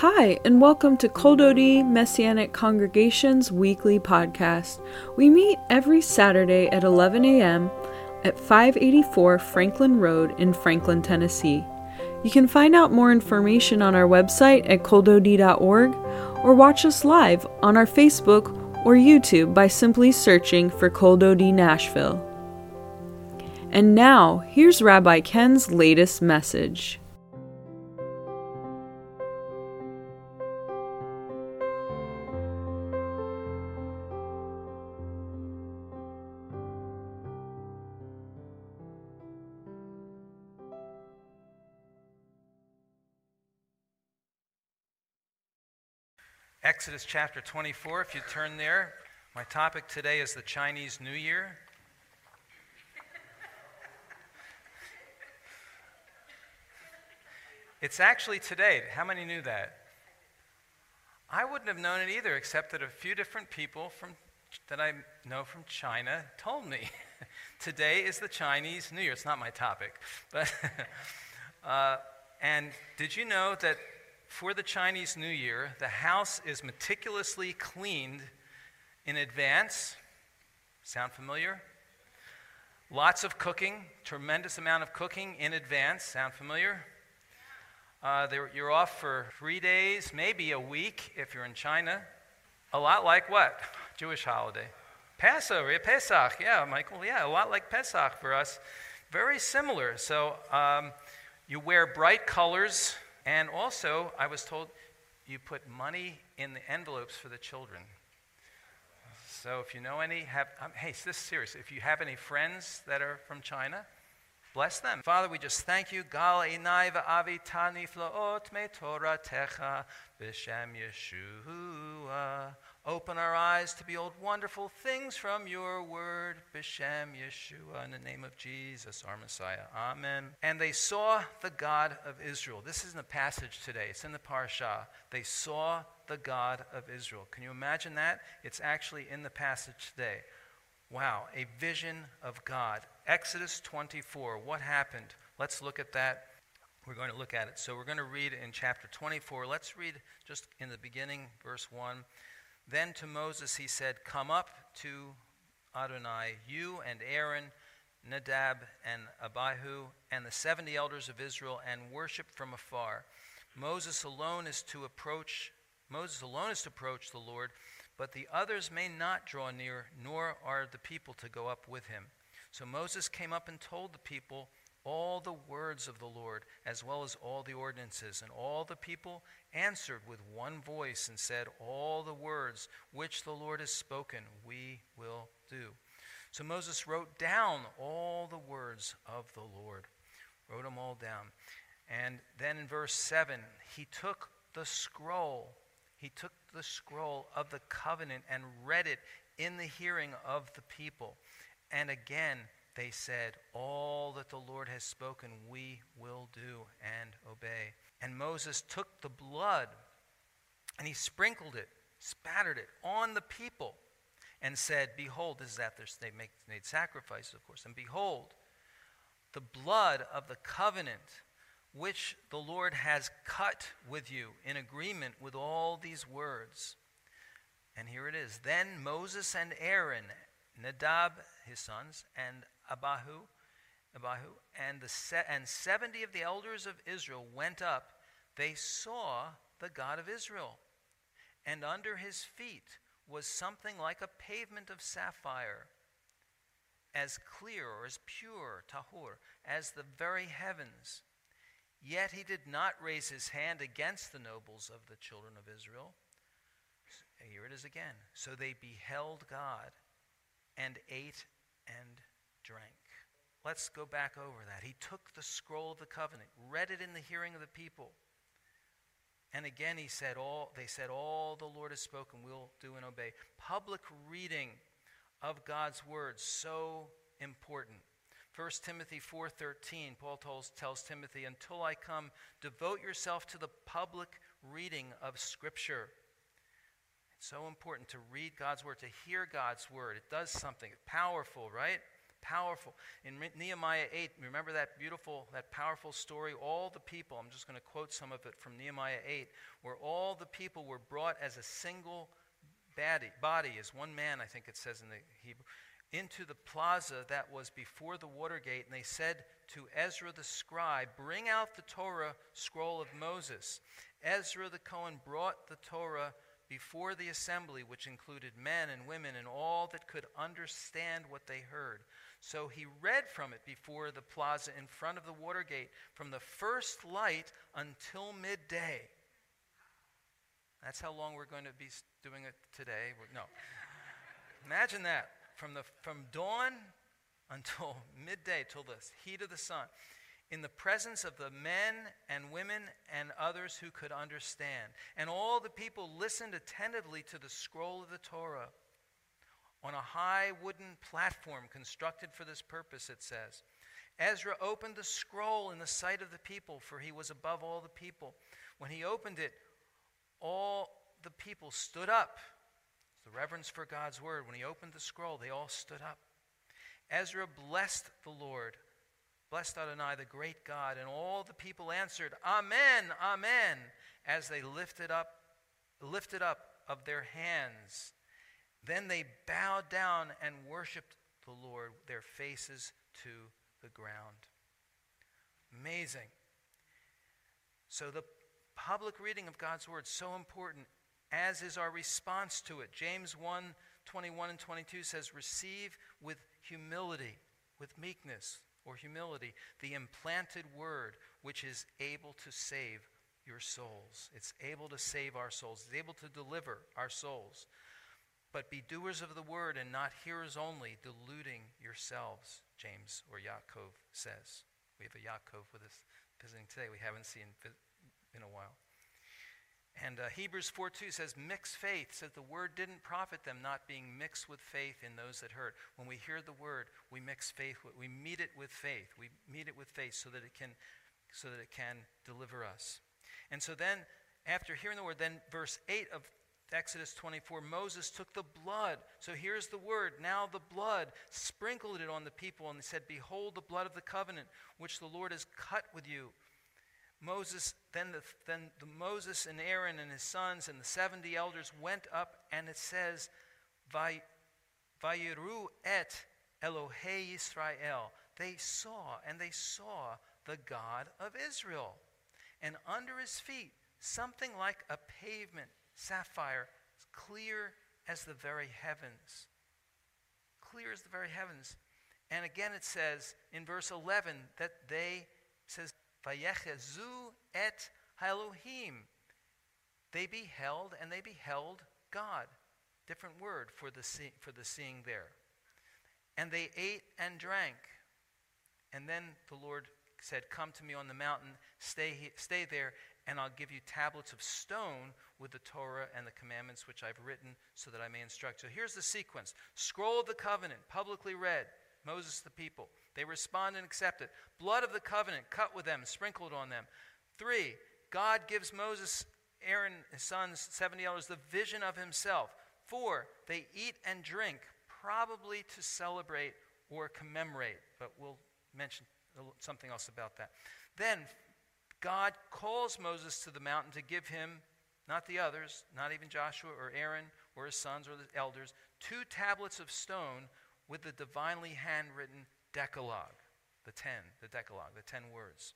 Hi, and welcome to Kol Dodi Messianic Congregation's weekly podcast. We meet every Saturday at 11 a.m. at 584 Franklin Road in Franklin, Tennessee. You can find out more information on our website at koldodi.org or watch us live on our Facebook or YouTube by simply searching for Kol Dodi Nashville. And now, here's Rabbi Ken's latest message. Exodus chapter 24, if you turn there. My topic today is the Chinese New Year. It's actually today. How many knew that? I wouldn't have known it either, except that a few different people from, that I know from China told me. today is the Chinese New Year. It's not my topic. But uh, and did you know that for the Chinese New Year, the house is meticulously cleaned in advance. Sound familiar? Lots of cooking, tremendous amount of cooking in advance. Sound familiar? Uh, you're off for three days, maybe a week if you're in China. A lot like what? Jewish holiday. Passover, Pesach, yeah, Michael, yeah, a lot like Pesach for us. Very similar. So um, you wear bright colors, and also, I was told you put money in the envelopes for the children. So if you know any, have, um, hey, this is serious. If you have any friends that are from China, bless them. Father, we just thank you. Gal me Torah techa b'shem Yeshua. Open our eyes to behold wonderful things from your word, B'Shem Yeshua, in the name of Jesus, our Messiah. Amen. And they saw the God of Israel. This is in the passage today, it's in the Parsha. They saw the God of Israel. Can you imagine that? It's actually in the passage today. Wow, a vision of God. Exodus 24. What happened? Let's look at that. We're going to look at it. So we're going to read in chapter 24. Let's read just in the beginning, verse 1. Then to Moses he said, Come up to Adonai, you and Aaron, Nadab and Abihu, and the seventy elders of Israel, and worship from afar. Moses alone is to approach Moses alone is to approach the Lord, but the others may not draw near, nor are the people to go up with him. So Moses came up and told the people all the words of the Lord, as well as all the ordinances. And all the people answered with one voice and said, All the words which the Lord has spoken, we will do. So Moses wrote down all the words of the Lord, wrote them all down. And then in verse 7, he took the scroll. He took the scroll of the covenant and read it in the hearing of the people. And again, they said, All that the Lord has spoken, we will do and obey. And Moses took the blood and he sprinkled it, spattered it on the people, and said, Behold, this is after they make, made sacrifices, of course, and behold, the blood of the covenant which the Lord has cut with you in agreement with all these words. And here it is. Then Moses and Aaron, Nadab, his sons, and Abihu, Abihu and, the se- and 70 of the elders of Israel went up. They saw the God of Israel. And under his feet was something like a pavement of sapphire, as clear or as pure, tahur, as the very heavens. Yet he did not raise his hand against the nobles of the children of Israel. Here it is again. So they beheld God and ate and drank. Let's go back over that. He took the scroll of the covenant, read it in the hearing of the people. And again he said all they said all the Lord has spoken we'll do and obey. Public reading of God's words so important. 1 Timothy 4:13 Paul tells, tells Timothy until I come devote yourself to the public reading of scripture. It's so important to read God's word, to hear God's word. It does something. It's powerful, right? Powerful. In Nehemiah 8, remember that beautiful, that powerful story? All the people, I'm just going to quote some of it from Nehemiah 8, where all the people were brought as a single body, body as one man, I think it says in the Hebrew, into the plaza that was before the water gate, and they said to Ezra the scribe, Bring out the Torah scroll of Moses. Ezra the Cohen brought the Torah before the assembly, which included men and women and all that could understand what they heard. So he read from it before the plaza in front of the water gate from the first light until midday. That's how long we're going to be doing it today. No. Imagine that. From, the, from dawn until midday, till the heat of the sun in the presence of the men and women and others who could understand. And all the people listened attentively to the scroll of the Torah on a high wooden platform constructed for this purpose, it says. Ezra opened the scroll in the sight of the people, for he was above all the people. When he opened it, all the people stood up. The reverence for God's word. When he opened the scroll, they all stood up. Ezra blessed the Lord Blessed Adonai, the great God. And all the people answered, Amen, Amen, as they lifted up, lifted up of their hands. Then they bowed down and worshiped the Lord, their faces to the ground. Amazing. So the public reading of God's word so important, as is our response to it. James 1 21 and 22 says, Receive with humility, with meekness or humility, the implanted word which is able to save your souls. It's able to save our souls, it's able to deliver our souls. But be doers of the word and not hearers only, deluding yourselves, James or Yaakov says. We have a Yaakov with us visiting today. We haven't seen in a while. And uh, Hebrews 4 2 says, mixed faith, says the word didn't profit them, not being mixed with faith in those that heard. When we hear the word, we mix faith, we meet it with faith. We meet it with faith so that it can, so that it can deliver us. And so then, after hearing the word, then verse 8 of Exodus 24, Moses took the blood. So here's the word. Now the blood, sprinkled it on the people, and said, Behold the blood of the covenant, which the Lord has cut with you Moses, then, the, then the Moses and Aaron and his sons and the 70 elders went up, and it says, Vayiru et Elohe Israel. They saw, and they saw the God of Israel. And under his feet, something like a pavement, sapphire, clear as the very heavens. Clear as the very heavens. And again it says in verse 11 that they, says, Vayechezu et Elohim. They beheld and they beheld God. Different word for the, see, for the seeing there. And they ate and drank. And then the Lord said, Come to me on the mountain, stay, stay there, and I'll give you tablets of stone with the Torah and the commandments which I've written so that I may instruct. So here's the sequence Scroll of the covenant, publicly read. Moses, the people. They respond and accept it. Blood of the covenant cut with them, sprinkled on them. Three, God gives Moses, Aaron, his sons, 70 elders, the vision of himself. Four, they eat and drink, probably to celebrate or commemorate, but we'll mention something else about that. Then God calls Moses to the mountain to give him, not the others, not even Joshua or Aaron or his sons or the elders, two tablets of stone with the divinely handwritten Decalogue, the ten, the Decalogue, the ten words.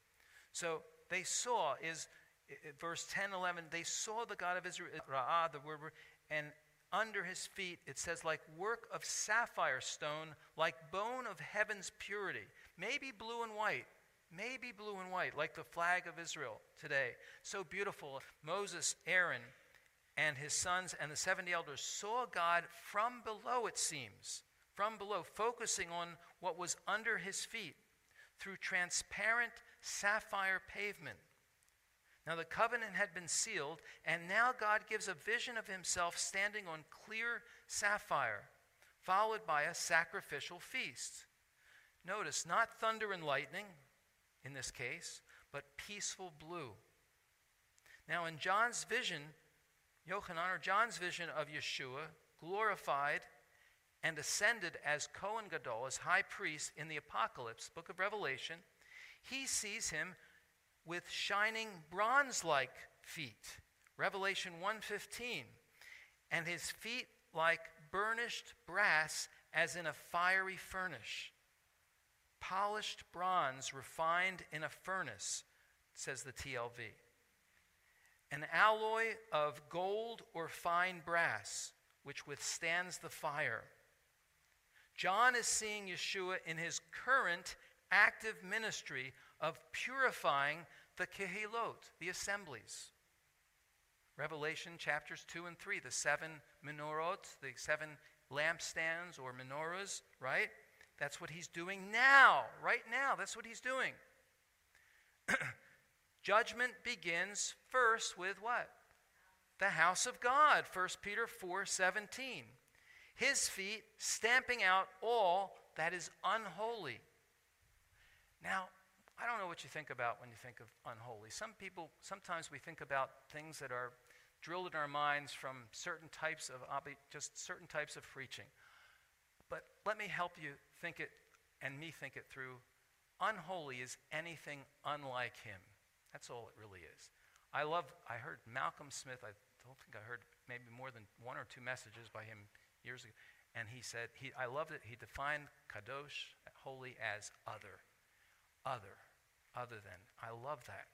So they saw is verse 10, 11, they saw the God of Israel, Ra'ah, the word, and under his feet it says, like work of sapphire stone, like bone of heaven's purity, maybe blue and white, maybe blue and white, like the flag of Israel today. So beautiful. Moses, Aaron, and his sons and the 70 elders saw God from below, it seems from below, focusing on what was under his feet through transparent sapphire pavement. Now, the covenant had been sealed, and now God gives a vision of himself standing on clear sapphire, followed by a sacrificial feast. Notice, not thunder and lightning in this case, but peaceful blue. Now, in John's vision, Yochanan, or John's vision of Yeshua, glorified and ascended as Cohen Gadol, as high priest in the Apocalypse, book of Revelation, he sees him with shining bronze-like feet. Revelation 1:15. And his feet like burnished brass as in a fiery furnace. Polished bronze refined in a furnace, says the TLV. An alloy of gold or fine brass, which withstands the fire. John is seeing Yeshua in his current active ministry of purifying the kehilot, the assemblies. Revelation chapters 2 and 3, the seven menorot, the seven lampstands or menorahs, right? That's what he's doing now, right now. That's what he's doing. Judgment begins first with what? The house of God, 1 Peter 4 17. His feet stamping out all that is unholy. Now, I don't know what you think about when you think of unholy. Some people, sometimes we think about things that are drilled in our minds from certain types of, uh, just certain types of preaching. But let me help you think it and me think it through. Unholy is anything unlike him. That's all it really is. I love, I heard Malcolm Smith, I don't think I heard maybe more than one or two messages by him years ago. And he said, he, I loved it. He defined kadosh, holy, as other. Other. Other than. I love that.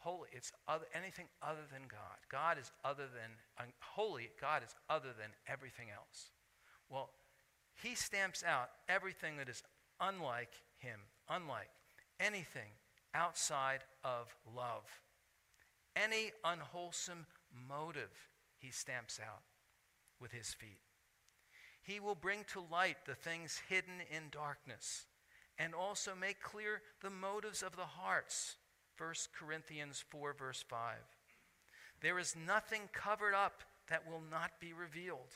Holy, it's other, anything other than God. God is other than, holy, God is other than everything else. Well, he stamps out everything that is unlike him, unlike anything outside of love. Any unwholesome motive he stamps out with his feet. He will bring to light the things hidden in darkness and also make clear the motives of the hearts. 1 Corinthians 4, verse 5. There is nothing covered up that will not be revealed,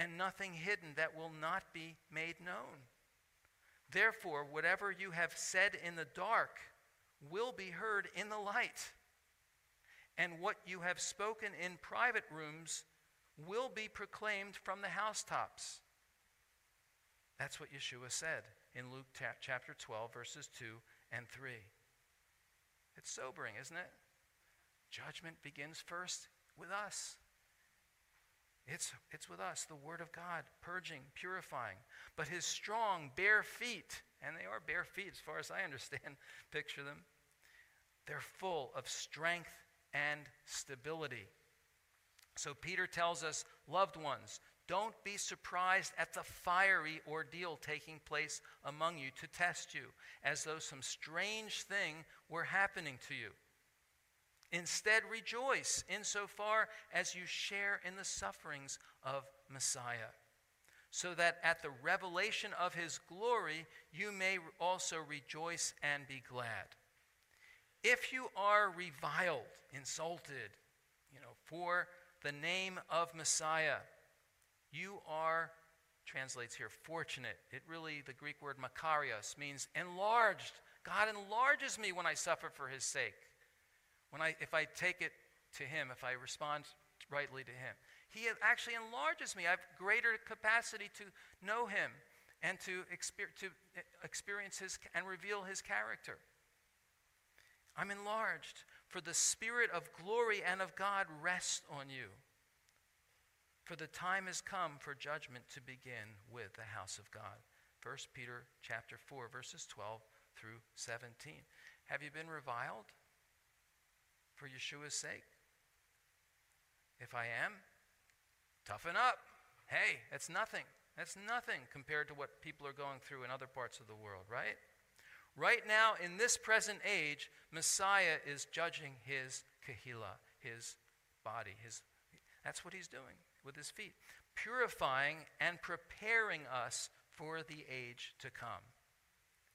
and nothing hidden that will not be made known. Therefore, whatever you have said in the dark will be heard in the light, and what you have spoken in private rooms will be proclaimed from the housetops. That's what Yeshua said in Luke chapter 12, verses 2 and 3. It's sobering, isn't it? Judgment begins first with us. It's, it's with us, the Word of God, purging, purifying. But his strong, bare feet, and they are bare feet as far as I understand, picture them, they're full of strength and stability. So Peter tells us, loved ones, don't be surprised at the fiery ordeal taking place among you to test you, as though some strange thing were happening to you. Instead, rejoice insofar as you share in the sufferings of Messiah, so that at the revelation of his glory you may also rejoice and be glad. If you are reviled, insulted, you know, for the name of Messiah. You are, translates here, fortunate. It really, the Greek word makarios, means enlarged. God enlarges me when I suffer for his sake. When I, if I take it to him, if I respond rightly to him. He actually enlarges me. I have greater capacity to know him and to, exper- to eh, experience his and reveal his character. I'm enlarged for the Spirit of glory and of God rests on you. For the time has come for judgment to begin with the house of God. 1 Peter chapter 4 verses 12 through 17. Have you been reviled for Yeshua's sake? If I am, toughen up. Hey, that's nothing. That's nothing compared to what people are going through in other parts of the world, right? Right now, in this present age, Messiah is judging his kahila, his body. His, that's what he's doing with his feet, purifying and preparing us for the age to come.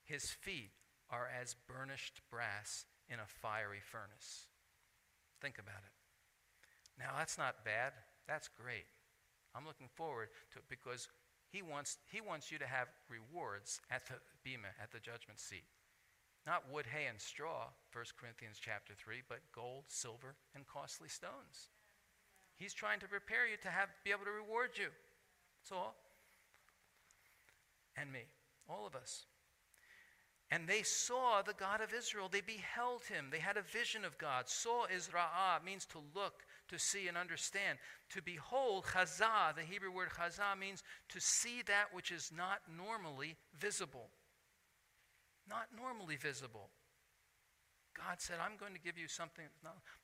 His feet are as burnished brass in a fiery furnace. Think about it. Now, that's not bad. That's great. I'm looking forward to it because he wants, he wants you to have rewards at the bema, at the judgment seat. Not wood, hay, and straw, 1 Corinthians chapter 3, but gold, silver, and costly stones. He's trying to prepare you to have, be able to reward you. That's all. And me, all of us. And they saw the God of Israel. They beheld him. They had a vision of God. Saw is ra'ah, means to look, to see, and understand. To behold, chazah, the Hebrew word chazah means to see that which is not normally visible. Not normally visible. God said, I'm going to give you something.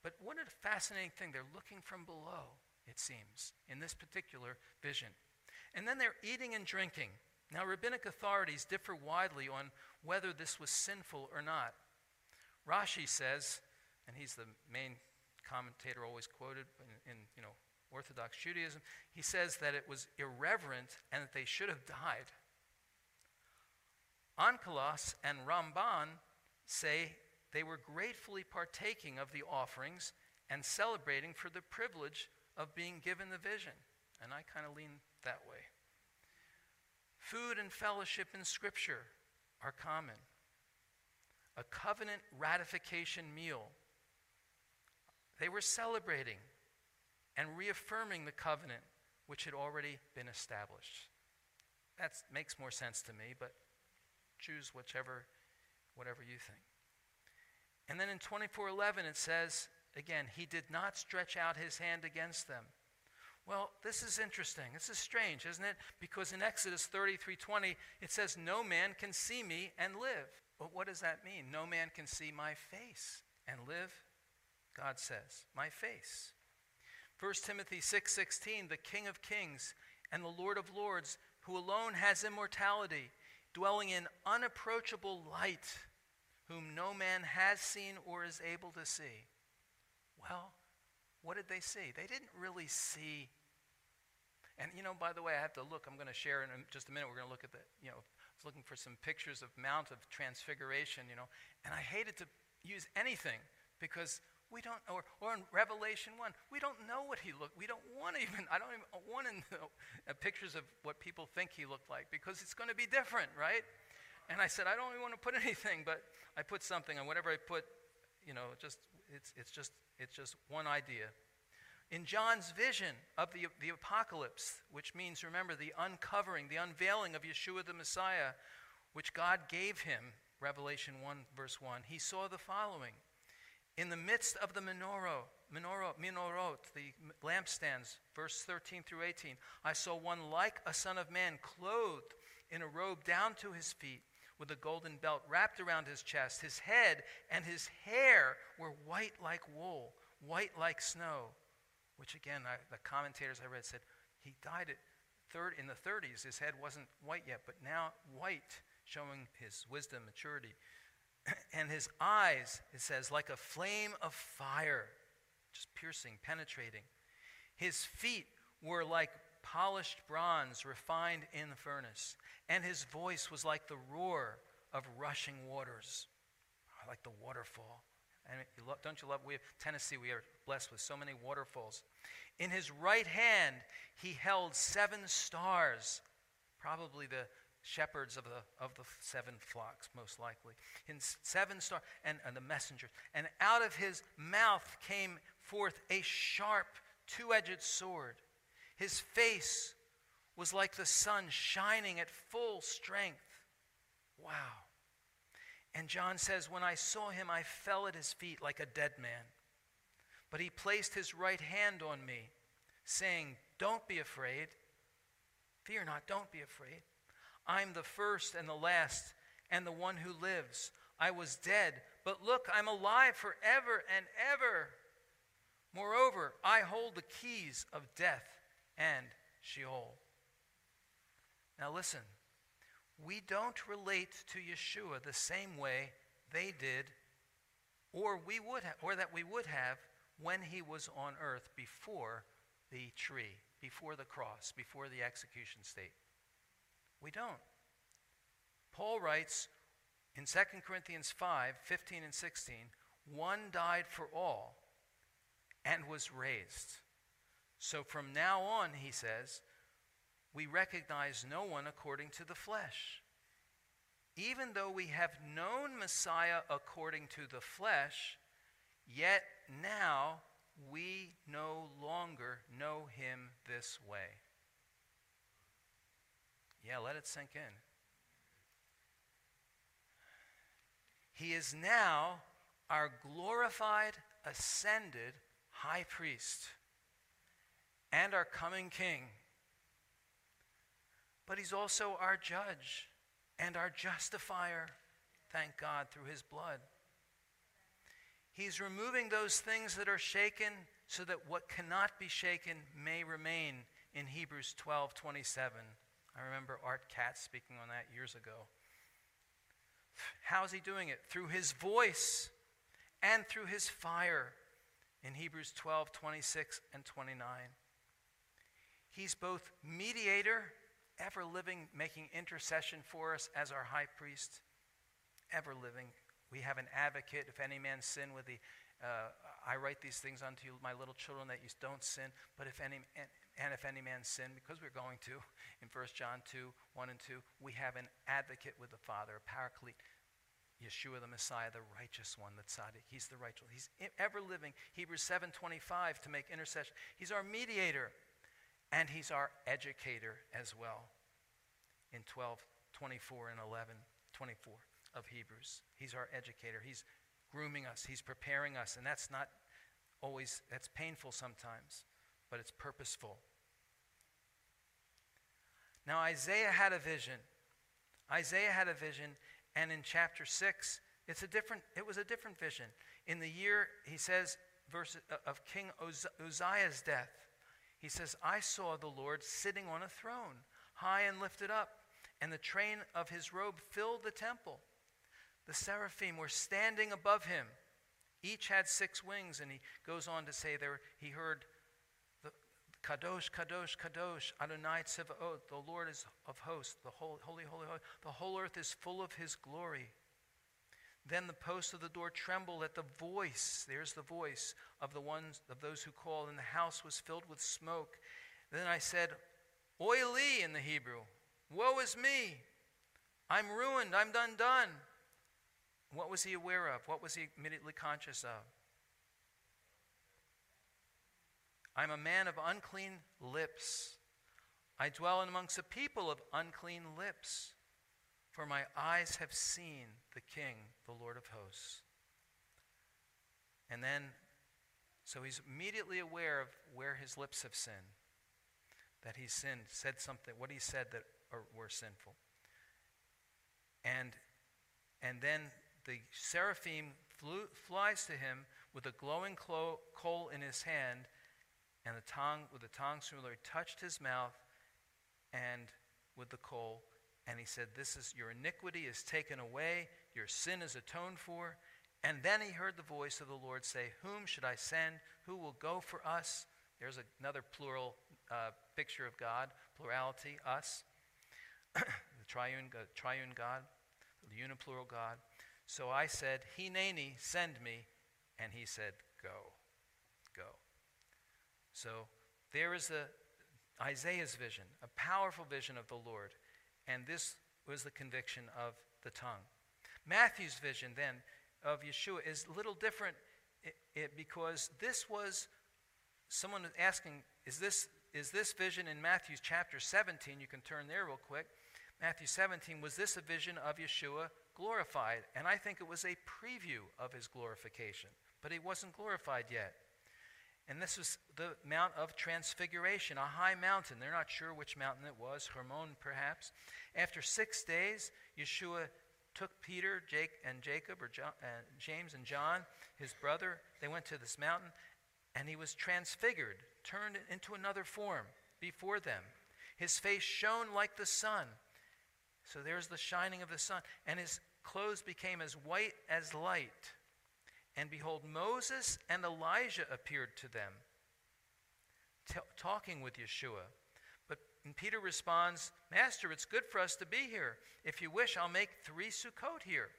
But what a fascinating thing. They're looking from below, it seems, in this particular vision. And then they're eating and drinking. Now, rabbinic authorities differ widely on whether this was sinful or not. Rashi says, and he's the main commentator always quoted in, in you know, Orthodox Judaism, he says that it was irreverent and that they should have died. Onkelos and Ramban say they were gratefully partaking of the offerings and celebrating for the privilege of being given the vision. And I kind of lean that way. Food and fellowship in Scripture are common. A covenant ratification meal. They were celebrating and reaffirming the covenant which had already been established. That makes more sense to me, but choose whichever, whatever you think. And then in 24:11 it says again, he did not stretch out his hand against them. Well, this is interesting. This is strange, isn't it? Because in Exodus 33:20 it says no man can see me and live. But what does that mean? No man can see my face and live? God says, my face. 1 Timothy 6:16, the King of kings and the Lord of lords, who alone has immortality, dwelling in unapproachable light, whom no man has seen or is able to see. Well, what did they see? They didn't really see. And, you know, by the way, I have to look. I'm going to share in just a minute. We're going to look at the, you know, I was looking for some pictures of Mount of Transfiguration, you know, and I hated to use anything because we don't, or, or in Revelation 1, we don't know what he looked. We don't want to even, I don't even want to know uh, pictures of what people think he looked like because it's going to be different, right? And I said, I don't even want to put anything, but I put something, and whatever I put, you know, just it's, it's, just, it's just one idea. In John's vision of the, the apocalypse, which means, remember, the uncovering, the unveiling of Yeshua the Messiah, which God gave him, Revelation 1, verse 1, he saw the following. In the midst of the menorah, menorah, menorot, the lampstands, verse 13 through 18, I saw one like a son of man, clothed in a robe down to his feet with a golden belt wrapped around his chest. His head and his hair were white like wool, white like snow. Which again, I, the commentators I read said he died at third in the 30s. His head wasn't white yet, but now white, showing his wisdom, maturity. and his eyes, it says, like a flame of fire, just piercing, penetrating. His feet were like polished bronze refined in the furnace, and his voice was like the roar of rushing waters, like the waterfall. And you don't you love? We have Tennessee. We are blessed with so many waterfalls. In his right hand, he held seven stars, probably the shepherds of the of the seven flocks, most likely. In seven stars, and, and the messengers. And out of his mouth came forth a sharp, two-edged sword his face was like the sun shining at full strength. Wow. And John says, When I saw him, I fell at his feet like a dead man. But he placed his right hand on me, saying, Don't be afraid. Fear not, don't be afraid. I'm the first and the last, and the one who lives. I was dead, but look, I'm alive forever and ever. Moreover, I hold the keys of death and Sheol. Now listen, we don't relate to Yeshua the same way they did or we would or that we would have when he was on earth before the tree, before the cross, before the execution state. We don't. Paul writes in 2 Corinthians 5 15 and 16, one died for all and was raised. So from now on, he says, we recognize no one according to the flesh. Even though we have known Messiah according to the flesh, yet now we no longer know him this way. Yeah, let it sink in. He is now our glorified, ascended high priest and our coming king. But he's also our judge and our justifier, thank God, through his blood. He's removing those things that are shaken so that what cannot be shaken may remain in Hebrews 12 27. I remember Art Katz speaking on that years ago. How's he doing it? Through his voice and through his fire in Hebrews 12 26 and 29. He's both mediator, ever living, making intercession for us as our high priest, ever living. We have an advocate. If any man sin with the, uh, I write these things unto you, my little children, that you don't sin. But if any, and, and if any man sin, because we're going to, in 1 John 2, 1 and 2, we have an advocate with the Father, a paraclete, Yeshua the Messiah, the righteous one, the tzaddik. He's the righteous. He's ever living. Hebrews 7:25 to make intercession. He's our mediator, and he's our educator as well. In 12, 24 and 11, 24 of Hebrews, he's our educator. He's grooming us. He's preparing us, and that's not always. That's painful sometimes, but it's purposeful. Now Isaiah had a vision. Isaiah had a vision, and in chapter 6, it's a different, it was a different vision. In the year, he says, verse uh, of King Uzziah's death, he says, I saw the Lord sitting on a throne, high and lifted up, and the train of his robe filled the temple. The seraphim were standing above him. Each had six wings, and he goes on to say there he heard Kadosh, Kadosh, Kadosh, Adonai Tzevaot, the Lord is of hosts, the holy, holy, holy, holy. The whole earth is full of his glory. Then the posts of the door trembled at the voice, there's the voice of the ones of those who called, and the house was filled with smoke. Then I said, li in the Hebrew, woe is me. I'm ruined, I'm done done. What was he aware of? What was he immediately conscious of? I'm a man of unclean lips. I dwell amongst a people of unclean lips, for my eyes have seen the King, the Lord of hosts. And then, so he's immediately aware of where his lips have sinned, that he sinned, said something, what he said that are, were sinful. And, and then the seraphim flew, flies to him with a glowing coal in his hand and the tongue, with the tongue similarly touched his mouth and with the coal. And he said, This is your iniquity is taken away, your sin is atoned for. And then he heard the voice of the Lord say, Whom should I send? Who will go for us? There's another plural uh, picture of God, plurality, us, the triune, uh, triune God, the uniplural God. So I said, Hineni, send me. And he said, Go, go. So there is a, Isaiah's vision, a powerful vision of the Lord. And this was the conviction of the tongue. Matthew's vision then of Yeshua is a little different because this was someone asking, is this, is this vision in Matthew chapter 17? You can turn there real quick. Matthew 17, was this a vision of Yeshua glorified? And I think it was a preview of his glorification, but he wasn't glorified yet. And this was the Mount of Transfiguration, a high mountain. They're not sure which mountain it was, Hermon perhaps. After six days, Yeshua took Peter Jake, and Jacob, or John, uh, James and John, his brother. They went to this mountain, and he was transfigured, turned into another form before them. His face shone like the sun. So there's the shining of the sun. And his clothes became as white as light. And behold, Moses and Elijah appeared to them, t- talking with Yeshua. But Peter responds, Master, it's good for us to be here. If you wish, I'll make three Sukkot here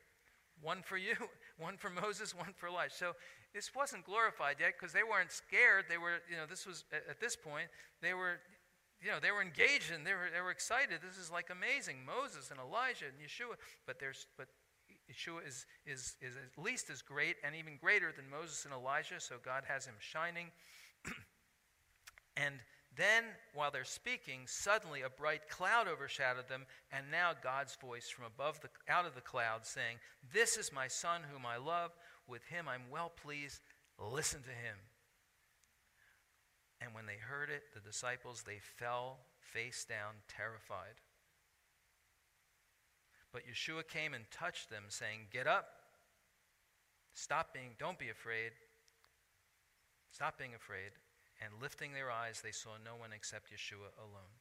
one for you, one for Moses, one for Elijah. So this wasn't glorified yet because they weren't scared. They were, you know, this was at this point, they were, you know, they were engaged and they were, they were excited. This is like amazing. Moses and Elijah and Yeshua. But there's, but Yeshua is, is, is at least as great and even greater than Moses and Elijah, so God has him shining. and Then, while they're speaking, suddenly a bright cloud overshadowed them, and now God's voice from above the, out of the cloud saying, This is my son whom I love. With him I'm well pleased. Listen to him. And when they heard it, the disciples, they fell face down, terrified. But Yeshua came and touched them, saying, Get up. Stop being, don't be afraid. Stop being afraid. And lifting their eyes, they saw no one except Yeshua alone.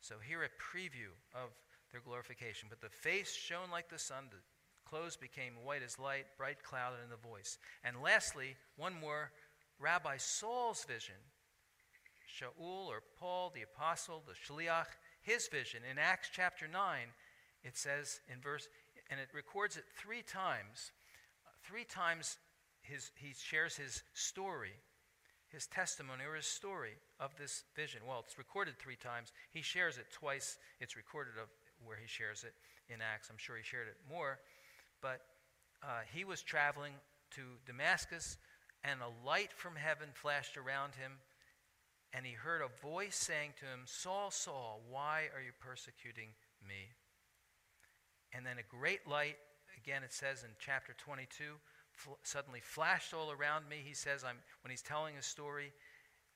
So here a preview of their glorification. But the face shone like the sun, the clothes became white as light, bright cloud in the voice. And lastly, one more Rabbi Saul's vision. Shaul or Paul, the apostle, the shliach, his vision. In Acts chapter 9, it says in verse, and it records it three times. Three times his, he shares his story his testimony or his story of this vision. Well, it's recorded three times. He shares it twice. It's recorded of where he shares it in Acts. I'm sure he shared it more. But uh, he was traveling to Damascus, and a light from heaven flashed around him, and he heard a voice saying to him, Saul, Saul, why are you persecuting me? And then a great light, again it says in chapter 22, fl- suddenly flashed all around me. He says, I'm, when he's telling a story,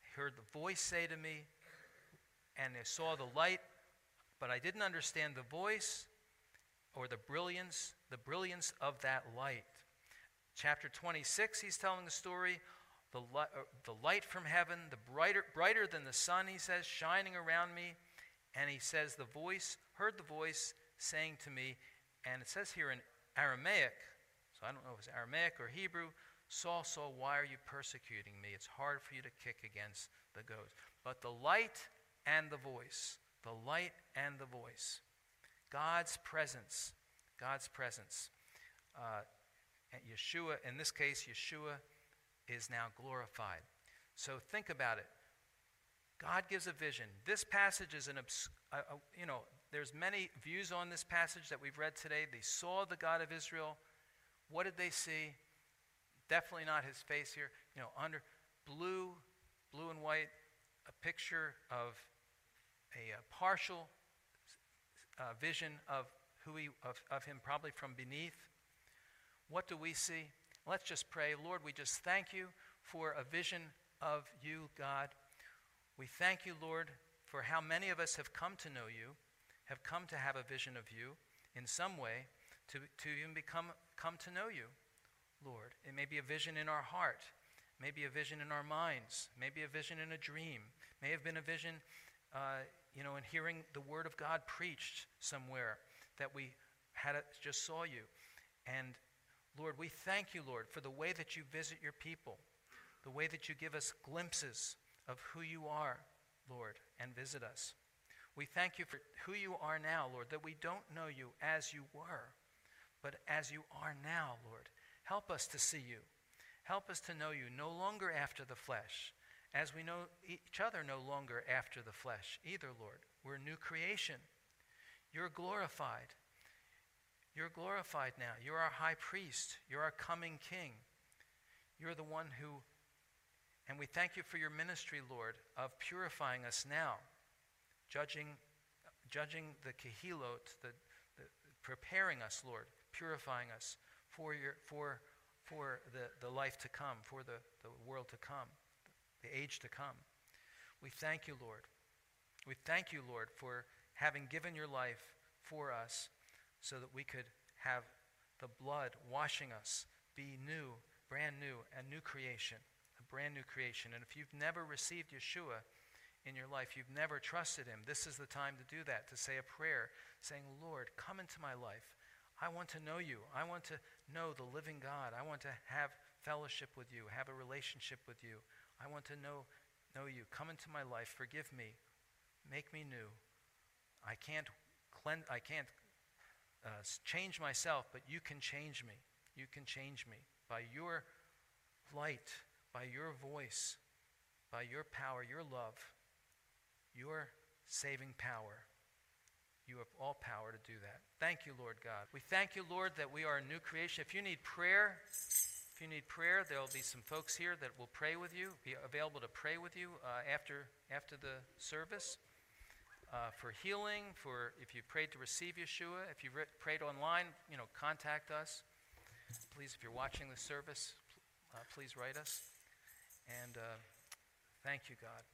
I heard the voice say to me, and I saw the light, but I didn't understand the voice or the brilliance, the brilliance of that light. Chapter 26, he's telling the story. The, li- uh, the light from heaven, the brighter, brighter than the sun, he says, shining around me. And he says, The voice, heard the voice saying to me, and it says here in Aramaic, so I don't know if it's Aramaic or Hebrew. Saul, Saul, why are you persecuting me? It's hard for you to kick against the goats. But the light and the voice, the light and the voice, God's presence, God's presence. Uh, Yeshua, in this case, Yeshua is now glorified. So think about it. God gives a vision. This passage is an, obs- uh, uh, you know, there's many views on this passage that we've read today. They saw the God of Israel. What did they see? Definitely not his face here. You know, under blue, blue and white, a picture of a, a partial uh, vision of who he, of, of him, probably from beneath. What do we see? Let's just pray. Lord, we just thank you for a vision of you, God. We thank you, Lord, for how many of us have come to know you, have come to have a vision of you in some way, to, to even become come to know you, Lord. It may be a vision in our heart, maybe a vision in our minds, maybe a vision in a dream, may have been a vision, uh, you know, in hearing the word of God preached somewhere that we had a, just saw you. And Lord, we thank you, Lord, for the way that you visit your people, the way that you give us glimpses of who you are, Lord, and visit us. We thank you for who you are now, Lord, that we don't know you as you were but as you are now, Lord. Help us to see you. Help us to know you no longer after the flesh, as we know each other no longer after the flesh either, Lord. We're a new creation. You're glorified. You're glorified now. You're our high priest. You're our coming king. You're the one who, and we thank you for your ministry, Lord, of purifying us now, judging, judging the kehilot, the, the preparing us, Lord, purifying us for, your, for, for the, the life to come, for the, the world to come, the age to come. We thank you, Lord. We thank you, Lord, for having given your life for us so that we could have the blood washing us, be new, brand new, a new creation, a brand new creation. And if you've never received Yeshua in your life, you've never trusted him, this is the time to do that, to say a prayer saying, Lord, come into my life. I want to know you. I want to know the living God. I want to have fellowship with you, have a relationship with you. I want to know, know you. Come into my life. Forgive me. Make me new. I can't, cleanse, I can't uh, change myself, but you can change me. You can change me by your light, by your voice, by your power, your love, your saving power. You have all power to do that. Thank you, Lord God. We thank you, Lord, that we are a new creation. If you need prayer, if you need prayer, there will be some folks here that will pray with you, be available to pray with you uh, after, after the service. Uh, for healing, for if you prayed to receive Yeshua, if you re- prayed online, you know, contact us. Please, if you're watching the service, uh, please write us. And uh, thank you, God.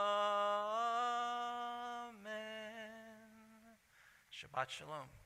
Shabbat Shalom